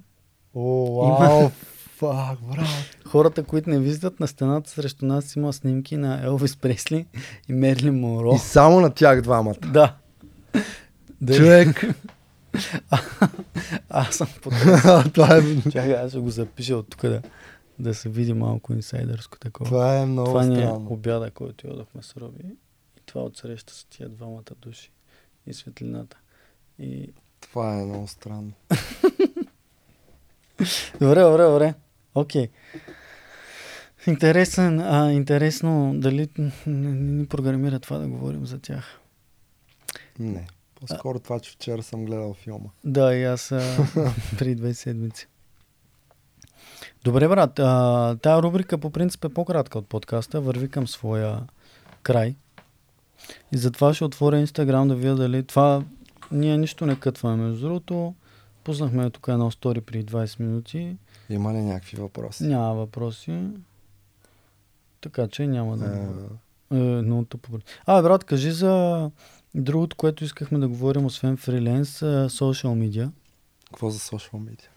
Speaker 2: О, вау, фак, брат.
Speaker 1: хората, които не виждат, на стената срещу нас има снимки на Елвис Пресли и Мерлин Монро.
Speaker 2: И само на тях двамата.
Speaker 1: Да. Дали-
Speaker 2: Човек,
Speaker 1: Аз съм под...
Speaker 2: това, е,
Speaker 1: Чакай, аз ще го запиша от тук да, да се види малко инсайдърско такова.
Speaker 2: това е много
Speaker 1: това ни е обяда, който ядохме с Роби. И това отсреща с тия двамата души. И светлината. И...
Speaker 2: Това е много странно.
Speaker 1: Добре, добре, добре. Окей. Интересен, а, интересно дали не ни програмира това да говорим за тях.
Speaker 2: Не. По-скоро това, че вчера съм гледал филма.
Speaker 1: Да, и аз а, преди две седмици. Добре, брат. А, тая рубрика по принцип е по-кратка от подкаста. Върви към своя край. И затова ще отворя Инстаграм да видя дали това... Ние нищо не кътваме. Между другото, пуснахме тук едно стори преди 20 минути.
Speaker 2: Има ли някакви въпроси?
Speaker 1: Няма въпроси. Така че няма да...
Speaker 2: Е,
Speaker 1: Е, много тъпо. А, брат, кажи за другото, което искахме да говорим, освен фриленс, социал медиа.
Speaker 2: какво за социал медиа?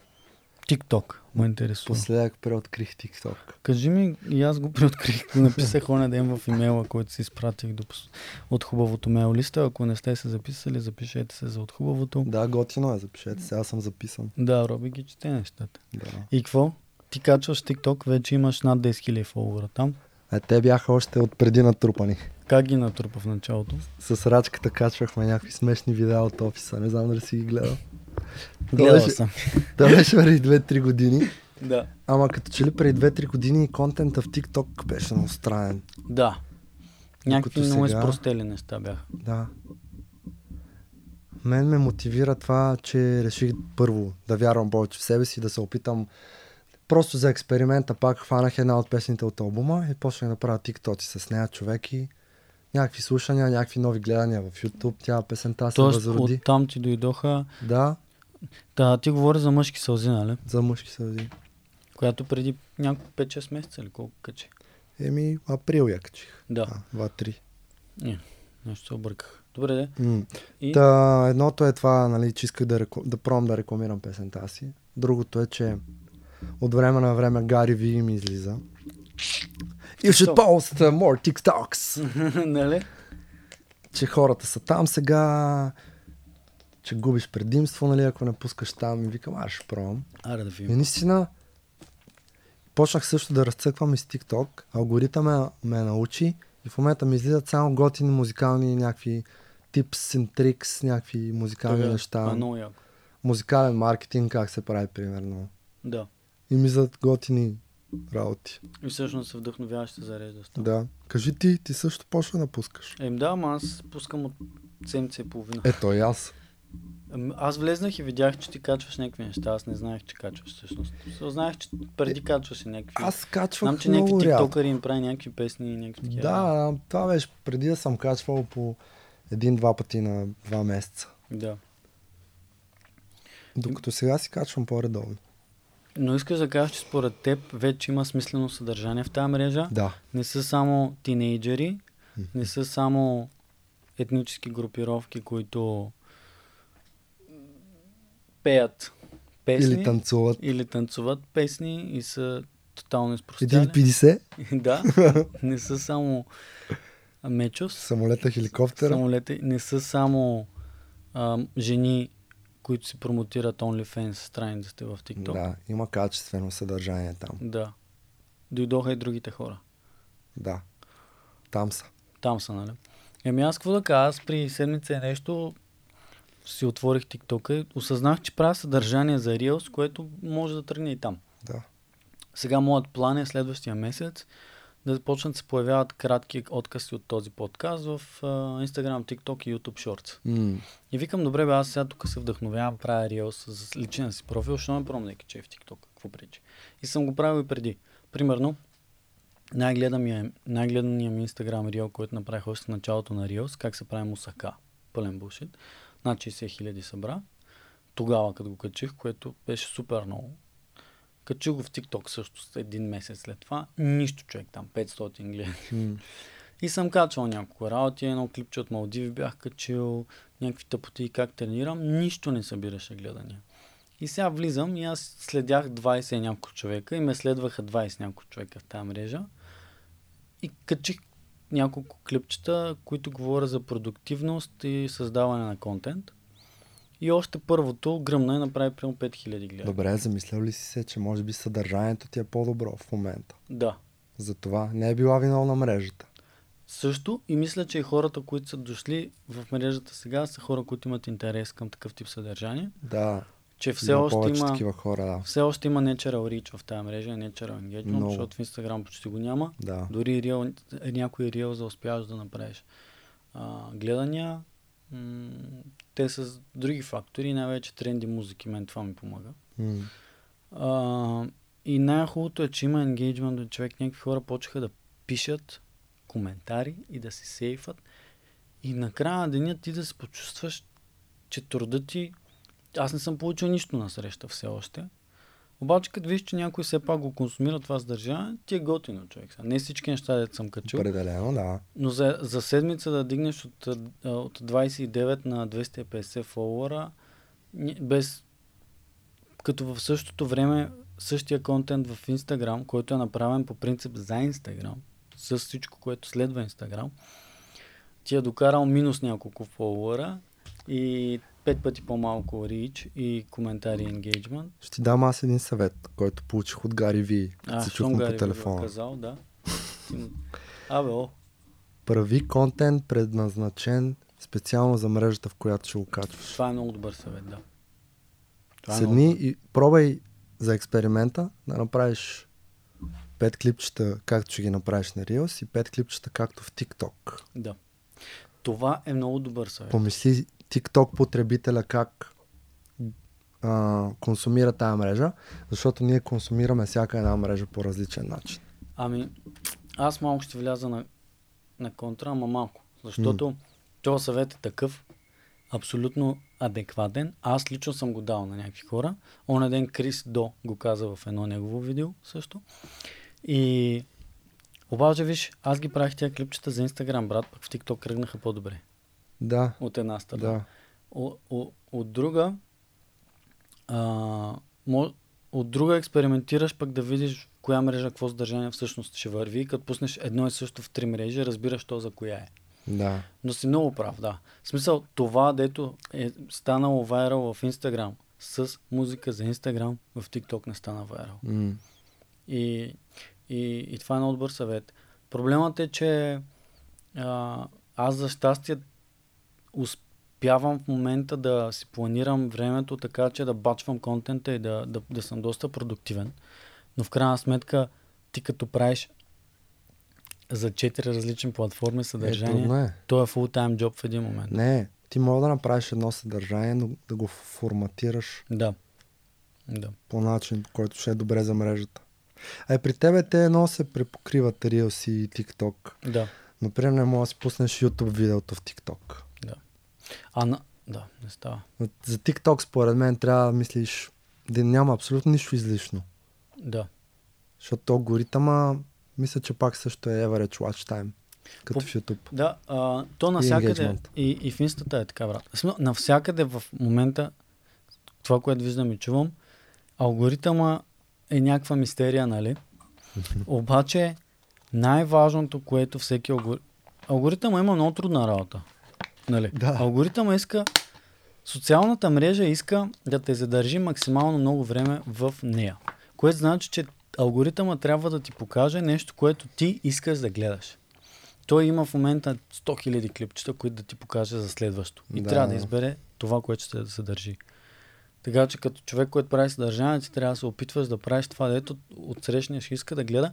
Speaker 1: TikTok ме интересува.
Speaker 2: Последък преоткрих TikTok.
Speaker 1: Кажи ми, и аз го преоткрих, написах оня ден в имейла, който си изпратих до, от хубавото мейл листа. Ако не сте се записали, запишете се за от хубавото.
Speaker 2: Да, готино е, запишете. Сега съм записан.
Speaker 1: Да, Роби ги чете нещата.
Speaker 2: Да.
Speaker 1: И какво? Ти качваш TikTok, вече имаш над 10 000 фолуара там.
Speaker 2: А те бяха още от преди натрупани.
Speaker 1: Как ги натрупа в началото?
Speaker 2: С рачката качвахме някакви смешни видеа от офиса. Не знам дали си ги гледал.
Speaker 1: Гледал съм.
Speaker 2: Това беше преди 2-3 години.
Speaker 1: Да.
Speaker 2: Ама като че ли преди 2-3 години контента в TikTok беше много странен.
Speaker 1: Да. Някакви много
Speaker 2: сега-
Speaker 1: изпростели неща бяха.
Speaker 2: Да. Мен ме мотивира това, че реших първо да вярвам повече в себе си, да се опитам просто за експеримента пак хванах една от песните от албума и почнах да правя тиктоци с нея човек и някакви слушания, някакви нови гледания в YouTube. Тя песента се
Speaker 1: Тоест,
Speaker 2: възроди.
Speaker 1: оттам ти дойдоха...
Speaker 2: Да,
Speaker 1: Да, ти говори за мъжки сълзи, нали?
Speaker 2: за мъжки сълзи.
Speaker 1: Която преди няколко 5-6 месеца или колко качи.
Speaker 2: Еми, април я качих.
Speaker 1: Да,
Speaker 2: А, Два-три.
Speaker 1: не, нещо се обърках. Добре, де.
Speaker 2: М.
Speaker 1: И...
Speaker 2: Та, едното е това, нали, че исках да, реку... да пробвам да рекламирам песента си. Другото е, че от време на време Гари Ви ми излиза. You should post more TikToks.
Speaker 1: нали?
Speaker 2: че хората са там сега, че губиш предимство, нали, ако не пускаш там. И викам, аз ще пробвам.
Speaker 1: Аре да
Speaker 2: И
Speaker 1: видим.
Speaker 2: наистина, почнах също да разцъквам из TikTok. Алгоритъма ме научи и в момента ми излизат само готини музикални някакви tips and tricks, някакви музикални
Speaker 1: Това
Speaker 2: неща.
Speaker 1: яко.
Speaker 2: Музикален маркетинг, как се прави, примерно.
Speaker 1: Да.
Speaker 2: И ми зад готини работи.
Speaker 1: И всъщност се вдъхновяваш се зарежда с това.
Speaker 2: Да. Кажи ти, ти също почва да пускаш.
Speaker 1: Ем да, ама аз пускам от седмица и половина.
Speaker 2: Ето и аз.
Speaker 1: Аз влезнах и видях, че ти качваш някакви неща. Аз не знаех, че качваш всъщност. Знаех, че преди качваш и някакви.
Speaker 2: Аз качвах
Speaker 1: Знам, че някакви тиктокъри им прави някакви песни и някакви такива.
Speaker 2: Да, това беше преди да съм качвал по един-два пъти на два месеца.
Speaker 1: Да.
Speaker 2: Докато сега си качвам по-редовно.
Speaker 1: Но искаш да кажеш, че според теб вече има смислено съдържание в тази мрежа.
Speaker 2: Да.
Speaker 1: Не са само тинейджери, не са само етнически групировки, които пеят песни
Speaker 2: Или танцуват.
Speaker 1: или танцуват песни и са тотално изпростяли.
Speaker 2: 1,50,
Speaker 1: да, не са само мечос,
Speaker 2: самолета, хеликоптера.
Speaker 1: самолети, не са само а, жени, които си промотират OnlyFans страниците в TikTok.
Speaker 2: Да, има качествено съдържание там.
Speaker 1: да. Дойдоха и другите хора.
Speaker 2: Да. Там са.
Speaker 1: Там са, нали? Еми аз какво да кажа, аз при седмица и нещо си отворих TikTok и осъзнах, че правя съдържание за Reels, което може да тръгне и там.
Speaker 2: Да.
Speaker 1: Сега моят план е следващия месец да започнат да се появяват кратки откъси от този подкаст в а, Instagram, TikTok и YouTube Shorts.
Speaker 2: М,
Speaker 1: И викам, добре бе, аз сега тук се вдъхновявам, правя Reels с личен си профил, ще ме пробвам да я кача в TikTok, какво пречи. И съм го правил и преди. Примерно, най-гледания, най-гледания ми Instagram Reel, който направих още в началото на Reels, как се прави мусака. Пълен бушит. Над 60 хиляди събра. Тогава, като го качих, което беше супер много. Качил го в TikTok също един месец след това. Нищо човек там, 500 гледа.
Speaker 2: М.
Speaker 1: И съм качвал няколко работи, едно клипче от Малдиви бях качил, някакви тъпоти как тренирам, нищо не събираше гледания. И сега влизам и аз следях 20 и няколко човека и ме следваха 20 няколко човека в тази мрежа. И качих няколко клипчета, които говорят за продуктивност и създаване на контент. И още първото гръмна и направи примерно 5000 гледа.
Speaker 2: Добре, замислял ли си се, че може би съдържанието ти е по-добро в момента?
Speaker 1: Да.
Speaker 2: Затова не е била виновна мрежата.
Speaker 1: Също и мисля, че и хората, които са дошли в мрежата сега, са хора, които имат интерес към такъв тип съдържание.
Speaker 2: Да,
Speaker 1: Че все
Speaker 2: има
Speaker 1: още има,
Speaker 2: такива хора, да.
Speaker 1: все още има natural reach в тази мрежа, natural engagement,
Speaker 2: Много.
Speaker 1: защото в Instagram почти го няма.
Speaker 2: Да.
Speaker 1: Дори рил, някой рил за успяваш да направиш а, гледания. М- те с други фактори, най-вече тренди музики, мен това ми помага.
Speaker 2: М.
Speaker 1: А, и най-хубавото е, че има енгейджмент до човек. Някакви хора почнаха да пишат коментари и да се сейфат. И накрая на деня ти да се почувстваш, че труда ти... Аз не съм получил нищо на среща все още. Обаче, като виж, че някой все пак го консумира това съдържание, ти е готино човек. Не всички неща, дето съм качил.
Speaker 2: Определено, да.
Speaker 1: Но за, за седмица да дигнеш от, от 29 на 250 фолуара, без като в същото време същия контент в Instagram, който е направен по принцип за Instagram, с всичко, което следва Instagram, ти е докарал минус няколко фолуара и пет пъти по-малко reach и коментари и engagement.
Speaker 2: Ще ти дам аз един съвет, който получих от Гари Ви, като се чухме по
Speaker 1: го
Speaker 2: телефона.
Speaker 1: Казал, да. Абе, о,
Speaker 2: Прави контент предназначен специално за мрежата, в която ще го качваш.
Speaker 1: това е много добър съвет, да. Това е
Speaker 2: Седни
Speaker 1: много
Speaker 2: и пробай за експеримента да направиш пет клипчета, както ще ги направиш на Reels и пет клипчета, както в TikTok.
Speaker 1: Да. Това е много добър съвет.
Speaker 2: Помисли TikTok потребителя как а, консумира тази мрежа, защото ние консумираме всяка една мрежа по различен начин.
Speaker 1: Ами, аз малко ще вляза на, на контра, ама малко. Защото този съвет е такъв, абсолютно адекватен. Аз лично съм го дал на някакви хора. Оня ден Крис До го каза в едно негово видео също. И обаче, виж, аз ги правих тия клипчета за Инстаграм, брат, пък в TikTok кръгнаха по-добре.
Speaker 2: Да,
Speaker 1: От една страна.
Speaker 2: да.
Speaker 1: О, о, от друга, а, мо, от друга експериментираш пък да видиш в коя мрежа какво съдържание всъщност ще върви. Като пуснеш едно и също в три мрежи, разбираш то за коя е.
Speaker 2: Да.
Speaker 1: Но си много прав, да. В смисъл, това, дето е станало вайрал в Инстаграм с музика за Инстаграм, в TikTok не стана вайрал.
Speaker 2: М.
Speaker 1: И, и, и това е много добър съвет. Проблемът е, че а, аз за щастие успявам в момента да си планирам времето така, че да бачвам контента и да, да, да съм доста продуктивен. Но в крайна сметка ти като правиш за четири различни платформи
Speaker 2: Е,
Speaker 1: съдържание,
Speaker 2: трудно е.
Speaker 1: то е full-time job в един момент.
Speaker 2: Не, ти мога да направиш едно съдържание, но да го форматираш
Speaker 1: Да. Да.
Speaker 2: по начин, който ще е добре за мрежата. А и при тебе те едно се препокриват Reels и TikTok.
Speaker 1: Да.
Speaker 2: Например, не мога да си пуснеш YouTube видеото в TikTok.
Speaker 1: А на... Да, не става.
Speaker 2: За TikTok според мен трябва да мислиш да няма абсолютно нищо излишно.
Speaker 1: Да.
Speaker 2: Защото алгоритъма мисля, че пак също е average watch time. Като
Speaker 1: По-
Speaker 2: в YouTube.
Speaker 1: Да, а, то навсякъде,
Speaker 2: engagement.
Speaker 1: и, и в инстата е така, брат. Навсякъде в момента, това, което виждам и чувам, алгоритъма е някаква мистерия, нали? Обаче, най-важното, което всеки алгоритъм... Алгоритъма има много трудна работа. Нали?
Speaker 2: Да.
Speaker 1: Алгоритъма иска... Социалната мрежа иска да те задържи максимално много време в нея. Което значи, че алгоритъма трябва да ти покаже нещо, което ти искаш да гледаш. Той има в момента 100 000 клипчета, които да ти покаже за следващо. И
Speaker 2: Да.
Speaker 1: трябва да избере това, което ще да се държи. Така че като човек, който прави съдържание, ти трябва да се опитваш да правиш това, дето от срещния ще иска да гледа.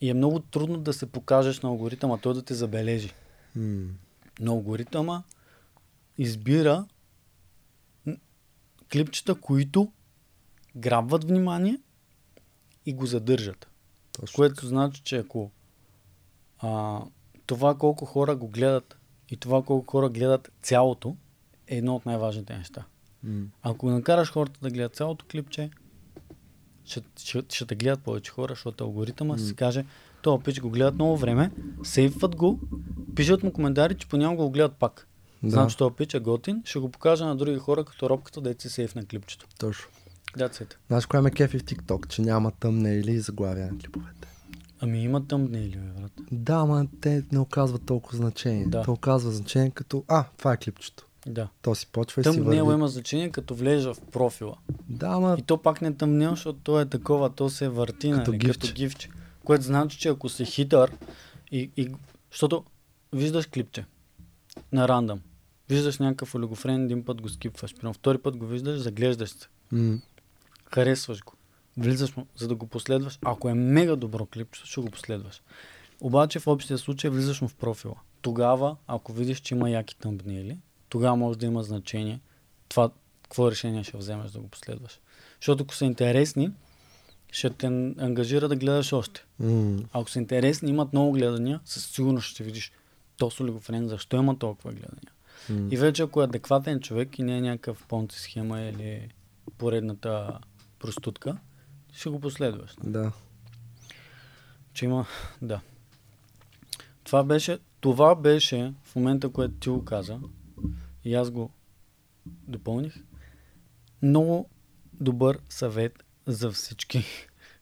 Speaker 1: И е много трудно да се покажеш на алгоритъма, той да те забележи.
Speaker 2: М.
Speaker 1: Но алгоритъма избира клипчета, които грабват внимание и го задържат.
Speaker 2: Точно.
Speaker 1: Което значи, че ако а, това колко хора го гледат и това колко хора гледат цялото, е едно от най-важните неща.
Speaker 2: М.
Speaker 1: Ако накараш хората да гледат цялото клипче, ще, ще, ще те гледат повече хора, защото алгоритъма mm. си каже, то пич го гледат много време, сейват го, пишат му коментари, че понякога го гледат пак. Да. Значи този пич е готин, ще го покажа на други хора, като робката, да си сейф на клипчето.
Speaker 2: Точно.
Speaker 1: That's it.
Speaker 2: Знаеш кое ме кефи в TikTok, че няма тъмне или заглавия на клиповете.
Speaker 1: Ами има тъмнейли, бе, брат.
Speaker 2: Да, ама те не оказват толкова значение.
Speaker 1: Да.
Speaker 2: То оказва значение като, а, това е клипчето.
Speaker 1: Да.
Speaker 2: То си почва и си върви.
Speaker 1: има значение, като влежа в профила.
Speaker 2: Да, ама
Speaker 1: И то пак не тъмнел, защото то е такова, то се върти,
Speaker 2: Като
Speaker 1: нали,
Speaker 2: гифче.
Speaker 1: като гифче. Което значи, че ако си хитър и, и... Защото виждаш клипче на рандъм. Виждаш някакъв олигофрен, един път го скипваш. Примерно втори път го виждаш, заглеждаш се.
Speaker 2: м-
Speaker 1: Харесваш го. Влизаш му, за да го последваш. Ако е мега добро клипче, ще го последваш. Обаче в общия случай влизаш му в профила. Тогава, ако видиш, че има яки тъмбнели, тогава може да има значение това, какво решение ще вземеш да го последваш. Защото ако са интересни, ще те ангажира да гледаш още.
Speaker 2: м-
Speaker 1: Ако са интересни, имат много гледания, със сигурност ще видиш то с олигофрен, защо има толкова гледания.
Speaker 2: м-
Speaker 1: И вече ако е адекватен човек и не е някакъв понци схема или поредната простутка, ще го последваш.
Speaker 2: Да.
Speaker 1: Че има... Да. Това беше, това беше в момента, което ти го каза и аз го допълних. Много добър съвет за всички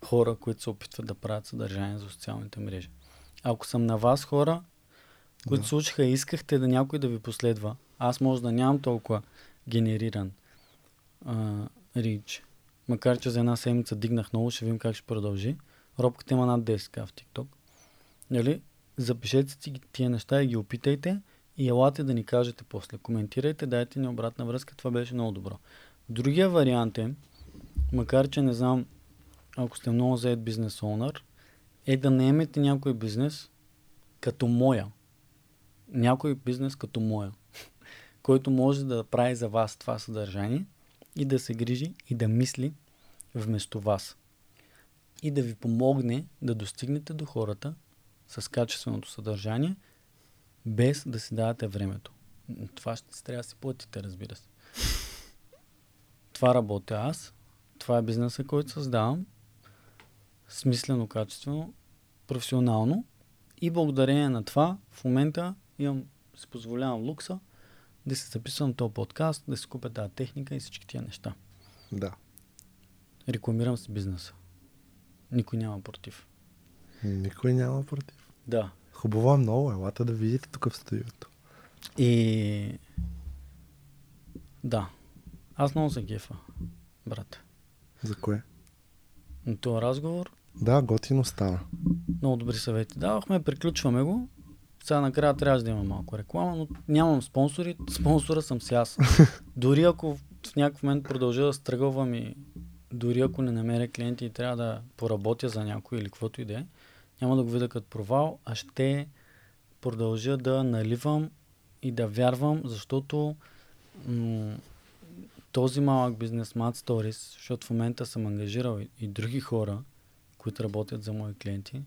Speaker 1: хора, които се опитват да правят съдържание за социалните мрежи. Ако съм на вас хора, които
Speaker 2: Да.
Speaker 1: слушаха и искахте да някой да ви последва, аз може да нямам толкова генериран а, рич. Макар, че за една седмица дигнах много, ще видим как ще продължи. Робката има над 10к в TikTok. Нали? Запишете си тия неща и ги опитайте и елате да ни кажете после. Коментирайте, дайте ни обратна връзка. Това беше много добро. Другия вариант е, макар че не знам, ако сте много заед бизнес оунър, е да наемете някой бизнес като моя. Някой бизнес като моя, който може да прави за вас това съдържание и да се грижи и да мисли вместо вас. И да ви помогне да достигнете до хората с качественото съдържание, без да си давате времето. Това ще трябва да си платите, разбира се. Това работя аз. Това е бизнеса, който създавам. Смислено, качествено, професионално. И благодарение на това, в момента имам, си позволявам лукса да се записвам този подкаст, да си купя тази техника и всички тия неща.
Speaker 2: Да.
Speaker 1: Рекламирам си бизнеса. Никой няма против.
Speaker 2: Никой няма против.
Speaker 1: Да.
Speaker 2: Хубаво е много, елата да видите тук в студиото.
Speaker 1: И... Да. Аз много се кефа, брат.
Speaker 2: За кое?
Speaker 1: На този разговор
Speaker 2: Да, готино стана.
Speaker 1: много добри съвети давахме, приключваме го. Сега накрая трябваше да има малко реклама, но нямам спонсори. Спонсора съм си аз. Дори ако в някакъв момент продължа да стръгълвам и дори ако не намеря клиенти и трябва да поработя за някой или каквото и да е, няма да го видя като провал, а ще продължа да наливам и да вярвам, защото м- този малък бизнес Mad Stories, защото в момента съм ангажирал и, и други хора, които работят за мои клиенти.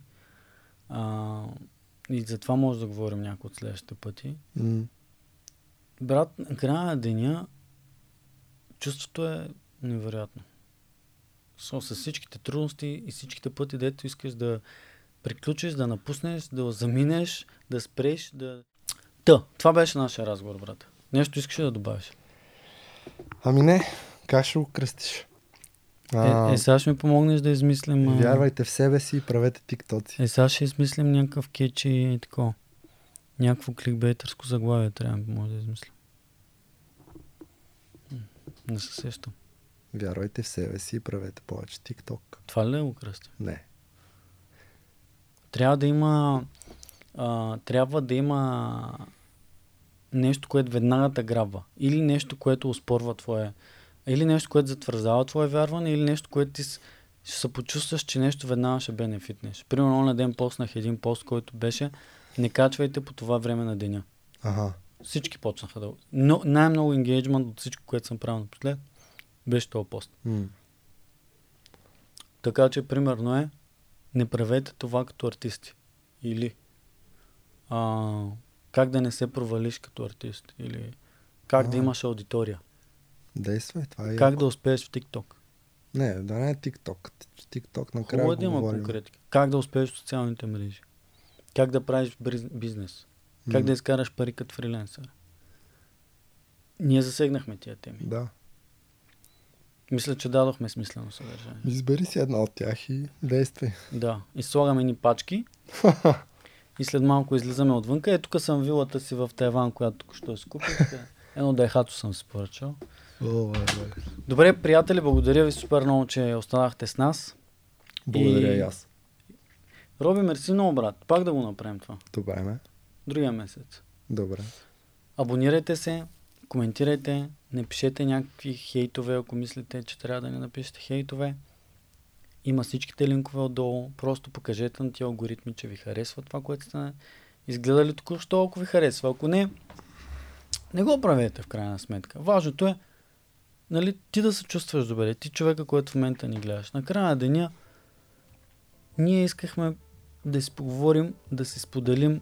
Speaker 1: А, и за това може да говорим някой от следващите пъти.
Speaker 2: М-
Speaker 1: Брат, на края на деня чувството е невероятно. Со, с всичките трудности и всичките пъти, дето искаш да приключиш, да напуснеш, да заминеш, да спреш, да... Та, това беше нашия разговор, брат. Нещо искаш да добавиш?
Speaker 2: Ами не, как ще го кръстиш?
Speaker 1: Е, е, сега ще ми помогнеш да измислим... а,
Speaker 2: Вярвайте в себе си и правете тиктоци.
Speaker 1: Е, сега ще измислим някакъв кетч и тако. Някакво кликбейтърско заглавие трябва може да измислим. Не се сещам.
Speaker 2: Вярвайте в себе си и правете повече тикток.
Speaker 1: Това ли е го кръстя?
Speaker 2: Не.
Speaker 1: Трябва да има... А, трябва да има нещо, което веднага те грабва. Или нещо, което успорва твое... Или нещо, което затвърждава твое вярване, или нещо, което ти ще се почувстваш, че нещо веднага ще бенефитнеш. Примерно, на ден поснах един пост, който беше не качвайте по това време на деня.
Speaker 2: Ага.
Speaker 1: Всички почнаха да... Но, най-много енгейджмент от всичко, което съм правил напослед, беше този пост.
Speaker 2: М.
Speaker 1: Така че, примерно е, не правете това като артисти. Или а, как да не се провалиш като артист. Или как да
Speaker 2: А.
Speaker 1: имаш аудитория.
Speaker 2: Действай, това е
Speaker 1: Как
Speaker 2: яко.
Speaker 1: да успееш в TikTok.
Speaker 2: Не, да не е TikTok. TikTok накрая
Speaker 1: Хубаво е да има конкретика. Как да успееш в социалните мрежи? Как да правиш бизнес? Как
Speaker 2: М,
Speaker 1: да изкараш пари като фриленсър? Ние засегнахме тия теми.
Speaker 2: Да.
Speaker 1: Мисля, че дадохме смислено съдържание.
Speaker 2: Избери си една от тях и действай.
Speaker 1: Да. И слагаме ни пачки. и след малко излизаме отвънка. Е, тук съм вилата си в Тайван, която току-що си купих. Е, Едно дайхато съм си поръчал. Добре, приятели, благодаря ви супер много, че останахте с нас.
Speaker 2: Благодаря
Speaker 1: И-
Speaker 2: и аз.
Speaker 1: Роби, мерси много, брат. Пак да го направим това.
Speaker 2: Добре, ме.
Speaker 1: Другия месец.
Speaker 2: Добре.
Speaker 1: Абонирайте се, коментирайте, не пишете някакви хейтове, ако мислите, че трябва да не напишете хейтове. Има всичките линкове отдолу. Просто покажете на тия алгоритми, че ви харесва това, което сте изгледали току-що, ако ви харесва. Ако не, не го правете в крайна сметка. Важното е нали, ти да се чувстваш добре. Ти човека, който в момента ни гледаш. На края на деня ние искахме да си поговорим, да си споделим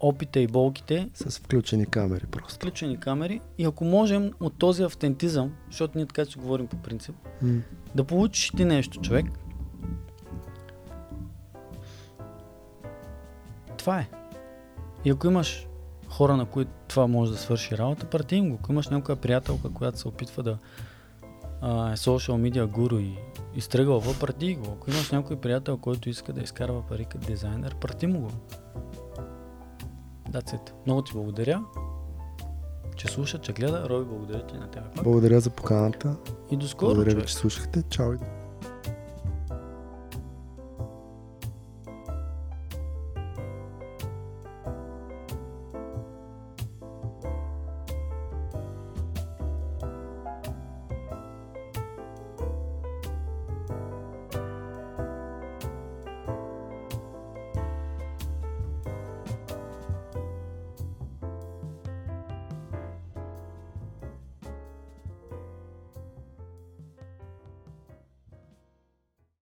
Speaker 1: опита и болките
Speaker 2: С включени камери просто.
Speaker 1: включени камери и ако можем от този автентизъм, защото ние така си говорим по принцип,
Speaker 2: М.
Speaker 1: да получиш ти нещо, човек. Това е. И ако имаш хора, на които това може да свърши работа, прати им го. Ако имаш някоя приятелка, която се опитва да а, е social media гуру и изтръгва, прати го. Ако имаш някой приятел, който иска да изкарва пари като дизайнер, прати му го. That's it. Много ти благодаря, че слуша, че гледа. Роби, благодаря ти на теб. пак.
Speaker 2: Благодаря за поканата.
Speaker 1: И до скоро,
Speaker 2: Благодаря ви, че слушахте. Чао.